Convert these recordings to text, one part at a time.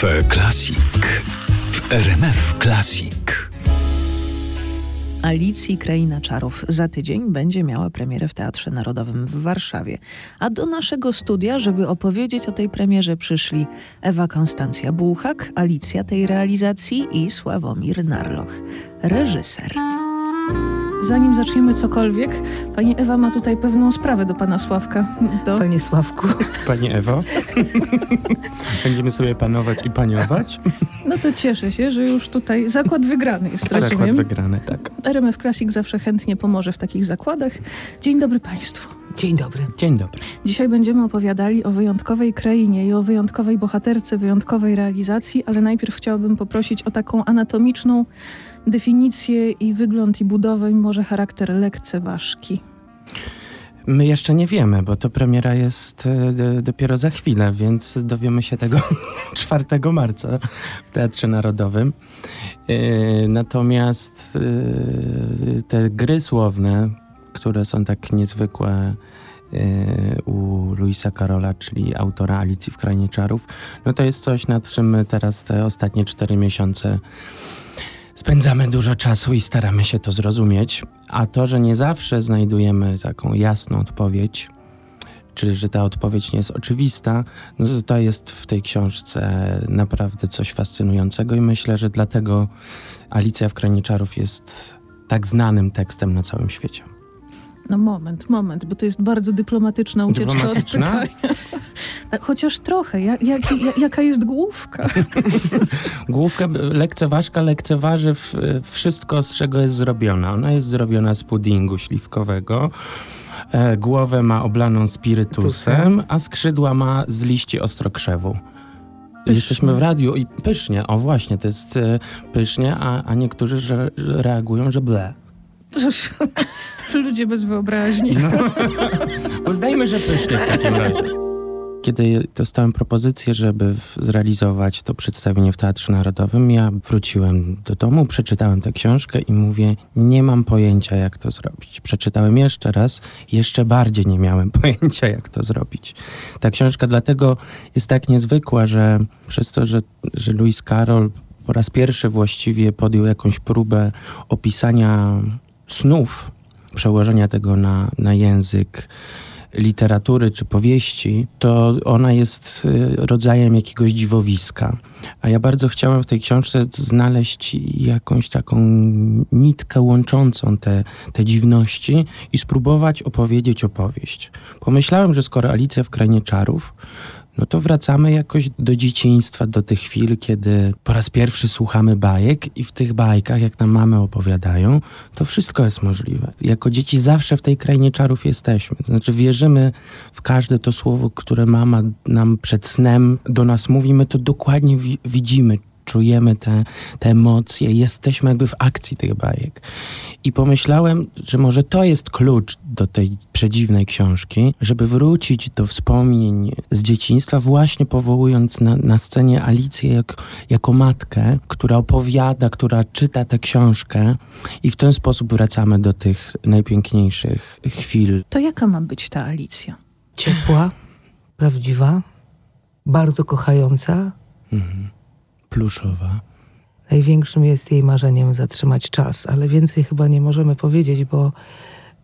Cafe Classic w RMF Classic. Alicji Kraina Czarów za tydzień będzie miała premierę w Teatrze Narodowym w Warszawie. A do naszego studia, żeby opowiedzieć o tej premierze, przyszli Ewa Konstancja Bułhak, Alicja tej realizacji i Sławomir Narloch, reżyser. Zanim zaczniemy cokolwiek, pani Ewa ma tutaj pewną sprawę do pana Sławka. Do... Panie Sławku. Pani Ewo, będziemy sobie panować i paniować. No to cieszę się, że już tutaj zakład wygrany jest, Zakład rozumiem. wygrany, tak. RMF Classic zawsze chętnie pomoże w takich zakładach. Dzień dobry Państwu. Dzień dobry. Dzień dobry. Dzisiaj będziemy opowiadali o wyjątkowej krainie i o wyjątkowej bohaterce, wyjątkowej realizacji, ale najpierw chciałabym poprosić o taką anatomiczną definicję i wygląd i budowę, może charakter lekceważki. My jeszcze nie wiemy, bo to premiera jest e, dopiero za chwilę, więc dowiemy się tego 4 marca w Teatrze Narodowym. E, Natomiast e, te gry słowne, które są tak niezwykłe u Luisa Carola, czyli autora Alicji w Krainie Czarów, no to jest coś, nad czym my teraz te ostatnie cztery miesiące spędzamy dużo czasu i staramy się to zrozumieć. A to, że nie zawsze znajdujemy taką jasną odpowiedź, czyli że ta odpowiedź nie jest oczywista, no to to jest w tej książce naprawdę coś fascynującego i myślę, że dlatego Alicja w Krainie Czarów jest tak znanym tekstem na całym świecie. No moment, moment, bo to jest bardzo dyplomatyczna ucieczka Dyplomatyczna? od pytania. Tak, chociaż trochę. Jak, jak, jak, jaka jest główka? Główka lekceważka lekceważy wszystko, z czego jest zrobiona. Ona jest zrobiona z puddingu śliwkowego. E, głowę ma oblaną spirytusem, a skrzydła ma z liści ostrokrzewu. Jesteśmy w radiu i pysznie, o właśnie, to jest e, pysznie, a, a niektórzy że, że reagują, że ble. Ludzie bez wyobraźni. No. Uznajmy, że pysznie w takim razie. Kiedy dostałem propozycję, żeby zrealizować to przedstawienie w Teatrze Narodowym, ja wróciłem do domu, przeczytałem tę książkę i mówię, nie mam pojęcia, jak to zrobić. Przeczytałem jeszcze raz, jeszcze bardziej nie miałem pojęcia, jak to zrobić. Ta książka dlatego jest tak niezwykła, że przez to, że, że Louis Carroll po raz pierwszy właściwie podjął jakąś próbę opisania snów, przełożenia tego na, na język literatury czy powieści, to ona jest y, rodzajem jakiegoś dziwowiska. A ja bardzo chciałem w tej książce znaleźć jakąś taką nitkę łączącą te, te dziwności i spróbować opowiedzieć opowieść. Pomyślałem, że skoro Alicja w Krainie Czarów, no to wracamy jakoś do dzieciństwa, do tych chwil, kiedy po raz pierwszy słuchamy bajek i w tych bajkach, jak nam mamy opowiadają, to wszystko jest możliwe. Jako dzieci zawsze w tej krainie czarów jesteśmy. Znaczy wierzymy w każde to słowo, które mama nam przed snem do nas mówi, my to dokładnie wi- widzimy, czujemy te, te emocje, jesteśmy jakby w akcji tych bajek. I pomyślałem, że może to jest klucz do tej przedziwnej książki, żeby wrócić do wspomnień z dzieciństwa, właśnie powołując na, na scenie Alicję jak, jako matkę, która opowiada, która czyta tę książkę i w ten sposób wracamy do tych najpiękniejszych chwil. To jaka ma być ta Alicja? Ciepła, prawdziwa, bardzo kochająca. Mhm. Pluszowa. Największym jest jej marzeniem zatrzymać czas, ale więcej chyba nie możemy powiedzieć, bo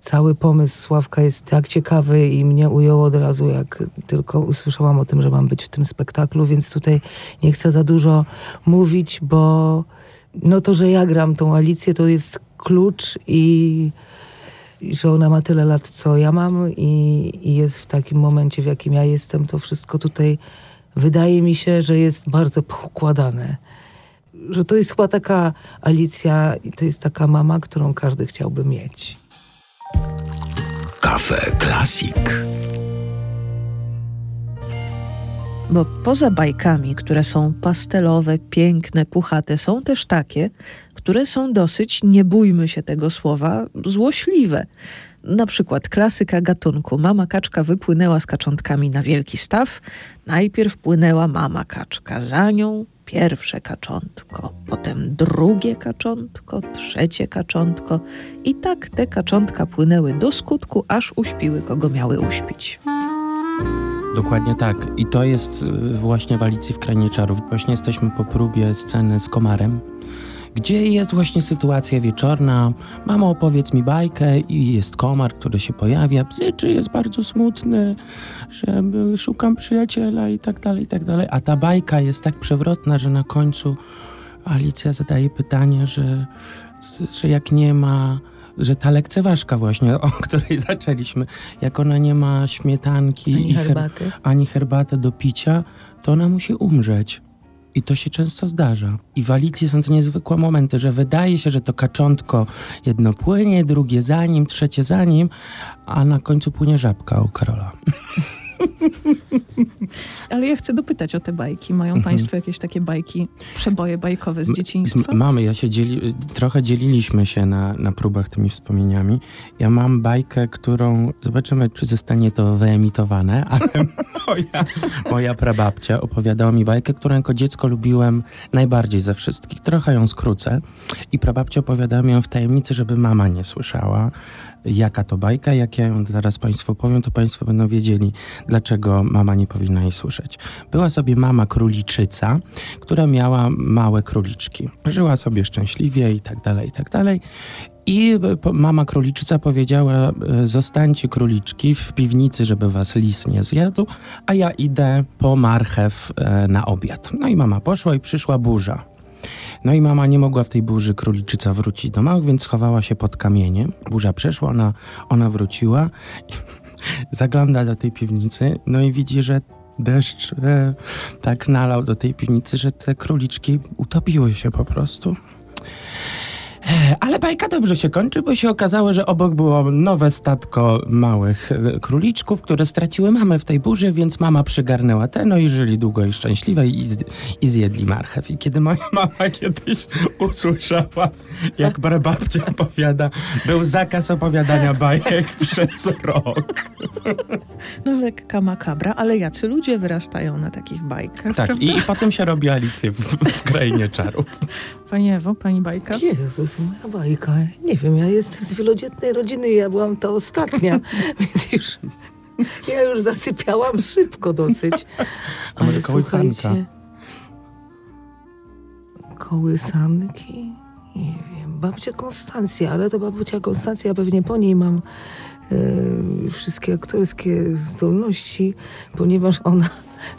cały pomysł Sławka jest tak ciekawy i mnie ujął od razu, jak tylko usłyszałam o tym, że mam być w tym spektaklu, więc tutaj nie chcę za dużo mówić, bo no to, że ja gram tą Alicję, to jest klucz i że ona ma tyle lat, co ja mam i, i jest w takim momencie, w jakim ja jestem, to wszystko tutaj wydaje mi się, że jest bardzo poukładane. Że to jest chyba taka Alicja i to jest taka mama, którą każdy chciałby mieć. Cafe Classic. Bo poza bajkami, które są pastelowe, piękne, puchate, są też takie, które są dosyć, nie bójmy się tego słowa, złośliwe. Na przykład klasyka gatunku. Mama kaczka wypłynęła z kaczątkami na wielki staw. Najpierw płynęła mama kaczka, za nią pierwsze kaczątko, potem drugie kaczątko, trzecie kaczątko i tak te kaczątka płynęły do skutku, aż uśpiły kogo miały uśpić. Dokładnie tak. I to jest y, właśnie w Alicji w Krainie Czarów. Właśnie jesteśmy po próbie sceny z komarem, gdzie jest właśnie sytuacja wieczorna. Mamo, opowiedz mi bajkę i jest komar, który się pojawia. Bzyczy jest bardzo smutny, że szukam przyjaciela i tak dalej, i tak dalej. A ta bajka jest tak przewrotna, że na końcu Alicja zadaje pytanie, że, że jak nie ma że ta lekceważka właśnie, o której zaczęliśmy, jak ona nie ma śmietanki Ani i her- herbaty. ani herbaty do picia, to ona musi umrzeć. I to się często zdarza. I w Alicji są te niezwykłe momenty, że wydaje się, że to kaczątko jedno płynie, drugie za nim, trzecie za nim, a na końcu płynie żabka u Karola. Ale ja chcę dopytać o te bajki. Mają Mhm. Państwo jakieś takie bajki, przeboje bajkowe z dzieciństwa? M- Mamy, ja się dzieli, trochę dzieliliśmy się na, na próbach tymi wspomnieniami. Ja mam bajkę, którą zobaczymy, czy zostanie to wyemitowane, ale moja, moja prababcia opowiadała mi bajkę, którą jako dziecko lubiłem najbardziej ze wszystkich. Trochę ją skrócę. I prababcia opowiadała mi ją w tajemnicy, żeby mama nie słyszała, jaka to bajka. Jak ja ją zaraz Państwu powiem, to Państwo będą wiedzieli, dlaczego mama nie powinna jej słyszeć. Była sobie mama króliczyca, która miała małe króliczki. Żyła sobie szczęśliwie i tak dalej, i tak dalej. I e, mama króliczyca powiedziała: e, Zostańcie króliczki w piwnicy, żeby was lis nie zjadł, a ja idę po marchew e, na obiad. No i mama poszła i przyszła burza. No i mama nie mogła w tej burzy króliczyca wrócić do małych, więc schowała się pod kamieniem. Burza przeszła, ona, ona wróciła, zagląda do tej piwnicy, no i widzi, że deszcz e, tak nalał do tej piwnicy, że te króliczki utopiły się po prostu. Ale bajka dobrze się kończy, bo się okazało, że obok było nowe statko małych e, króliczków, które straciły mamę w tej burzy, więc mama przygarnęła te, no i żyli długo i szczęśliwe i, i zjedli marchew. I kiedy moja mama kiedyś usłyszała, jak babcia opowiada, był zakaz opowiadania bajek przez rok. No lekka makabra, ale jacy ludzie wyrastają na takich bajkach, Tak, prawda? i, i potem się robi Alicję w, w Krainie Czarów. Pani Ewo, pani bajka? Jezus, moja bajka. Nie wiem, ja jestem z wielodzietnej rodziny i ja byłam ta ostatnia, więc już... Ja już zasypiałam szybko dosyć. A może kołysanka? Kołysanki? Nie wiem. Babcia Konstancja, ale to babcia Konstancja, pewnie po niej mam e, wszystkie aktorskie zdolności, ponieważ ona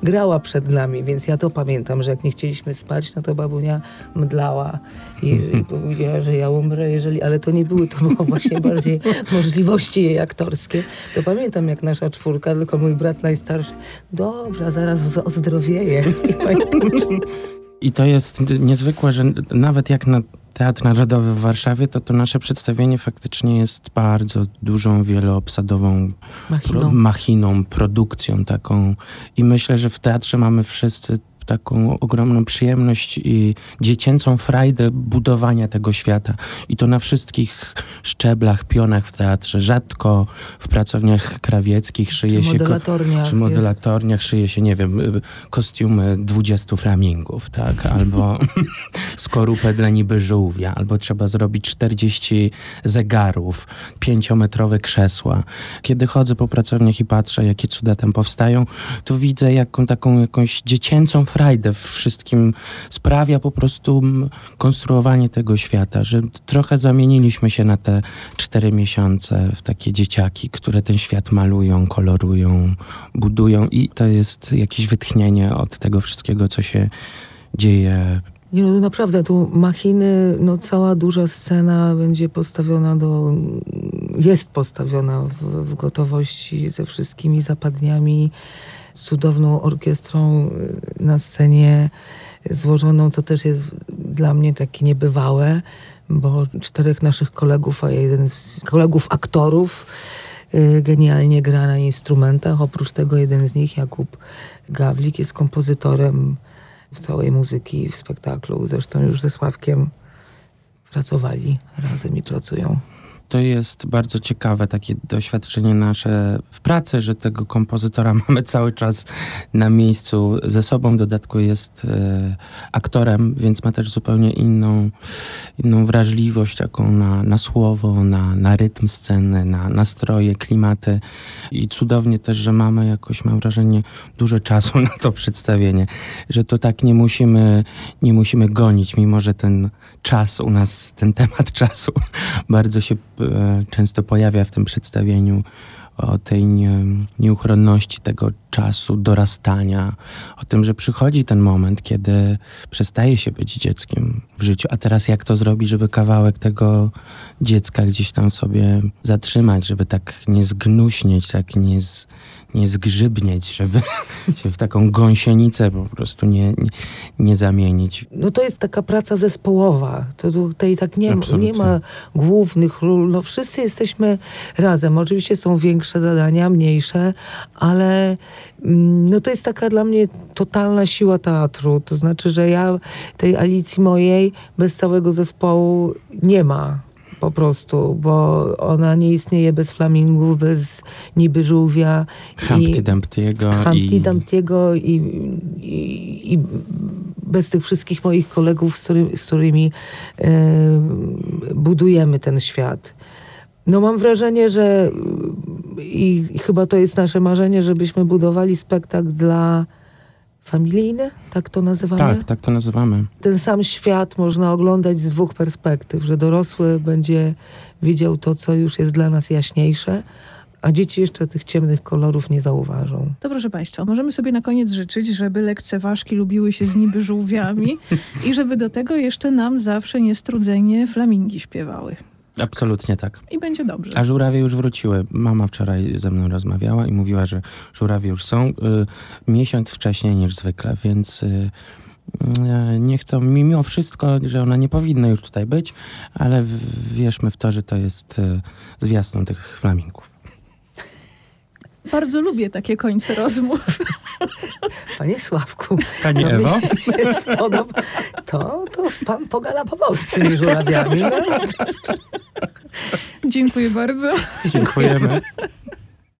grała przed nami, więc ja to pamiętam, że jak nie chcieliśmy spać, no to babunia mdlała i, i powiedziała, że ja umrę, jeżeli, ale to nie były, to było właśnie bardziej możliwości jej aktorskie. To pamiętam, jak nasza czwórka, tylko mój brat najstarszy, dobra, zaraz ozdrowieje. I pamiętam, że I to jest niezwykłe, że nawet jak na Teatr Narodowy w Warszawie, to to nasze przedstawienie faktycznie jest bardzo dużą, wieloobsadową pro, machiną. machiną, produkcją taką. I myślę, że w teatrze mamy wszyscy taką ogromną przyjemność i dziecięcą frajdę budowania tego świata. I to na wszystkich szczeblach, pionach w teatrze. Rzadko w pracowniach krawieckich szyje się... ko- modelatornia. czy modelatorniach szyje się, nie wiem, y, kostiumy 20 flamingów, tak? Albo skorupę dla niby żółwia, albo trzeba zrobić 40 zegarów, pięciometrowe krzesła. Kiedy chodzę po pracowniach i patrzę, jakie cuda tam powstają, to widzę jaką taką jakąś dziecięcą frajdę wszystkim sprawia po prostu konstruowanie tego świata, że trochę zamieniliśmy się na te cztery miesiące w takie dzieciaki, które ten świat malują, kolorują, budują i to jest jakieś wytchnienie od tego wszystkiego, co się dzieje. Nie, no naprawdę, tu machiny, no cała duża scena będzie postawiona do... Jest postawiona w, w gotowości ze wszystkimi zapadniami, cudowną orkiestrą y, na scenie złożoną, co też jest dla mnie takie niebywałe, bo czterech naszych kolegów, a jeden z kolegów aktorów y, genialnie gra na instrumentach. Oprócz tego jeden z nich, Jakub Gawlik, jest kompozytorem w całej muzyki w spektaklu. Zresztą już ze Sławkiem pracowali razem i pracują. To jest bardzo ciekawe takie doświadczenie nasze w pracy, że tego kompozytora mamy cały czas na miejscu ze sobą. W dodatku jest e, aktorem, więc ma też zupełnie inną, inną wrażliwość taką na, na słowo, na, na rytm sceny, na nastroje, klimaty. I cudownie też, że mamy jakoś, mam wrażenie, dużo czasu na to przedstawienie, że to tak nie musimy, nie musimy gonić, mimo że ten czas u nas, ten temat czasu bardzo się często pojawia w tym przedstawieniu o tej nie, nieuchronności tego czasu, dorastania, o tym, że przychodzi ten moment, kiedy przestaje się być dzieckiem w życiu. A teraz jak to zrobić, żeby kawałek tego dziecka gdzieś tam sobie zatrzymać, żeby tak nie zgnuśnieć, tak nie, z, nie zgrzybnieć, żeby się w taką gąsienicę po prostu nie, nie, nie zamienić. No to jest taka praca zespołowa. To tutaj tak nie, Absolutnie. nie ma głównych ról. No wszyscy jesteśmy razem. Oczywiście są większe zadania, mniejsze, ale mm, no to jest taka dla mnie totalna siła teatru. To znaczy, że ja tej Alicji mojej bez całego zespołu nie ma. Po prostu, bo ona nie istnieje bez flamingów, bez niby żółwia. Humpty Dumpty'ego Humpty i... Dumpty'ego i, i, i bez tych wszystkich moich kolegów, z, który, z którymi e, budujemy ten świat. No mam wrażenie, że i, i chyba to jest nasze marzenie, żebyśmy budowali spektakl dla familijny, tak to nazywamy? Tak, tak to nazywamy. Ten sam świat można oglądać z dwóch perspektyw, że dorosły będzie widział to, co już jest dla nas jaśniejsze, a dzieci jeszcze tych ciemnych kolorów nie zauważą. To proszę Państwa, możemy sobie na koniec życzyć, żeby lekceważki lubiły się z niby żółwiami i żeby do tego jeszcze nam zawsze niestrudzenie flamingi śpiewały. Absolutnie tak. I będzie dobrze. A żurawie już wróciły. Mama wczoraj ze mną rozmawiała i mówiła, że żurawie już są y, miesiąc wcześniej niż zwykle, więc y, y, niech to mimo wszystko, że one nie powinny już tutaj być, ale wierzmy w to, że to jest y, zwiastun tych flamingów. Bardzo lubię takie końce rozmów. Panie Sławku, Pani to Ewo? spodoba. To, to pan pogalapował z tymi żurawiami. No, Dziękuję bardzo. Dziękujemy.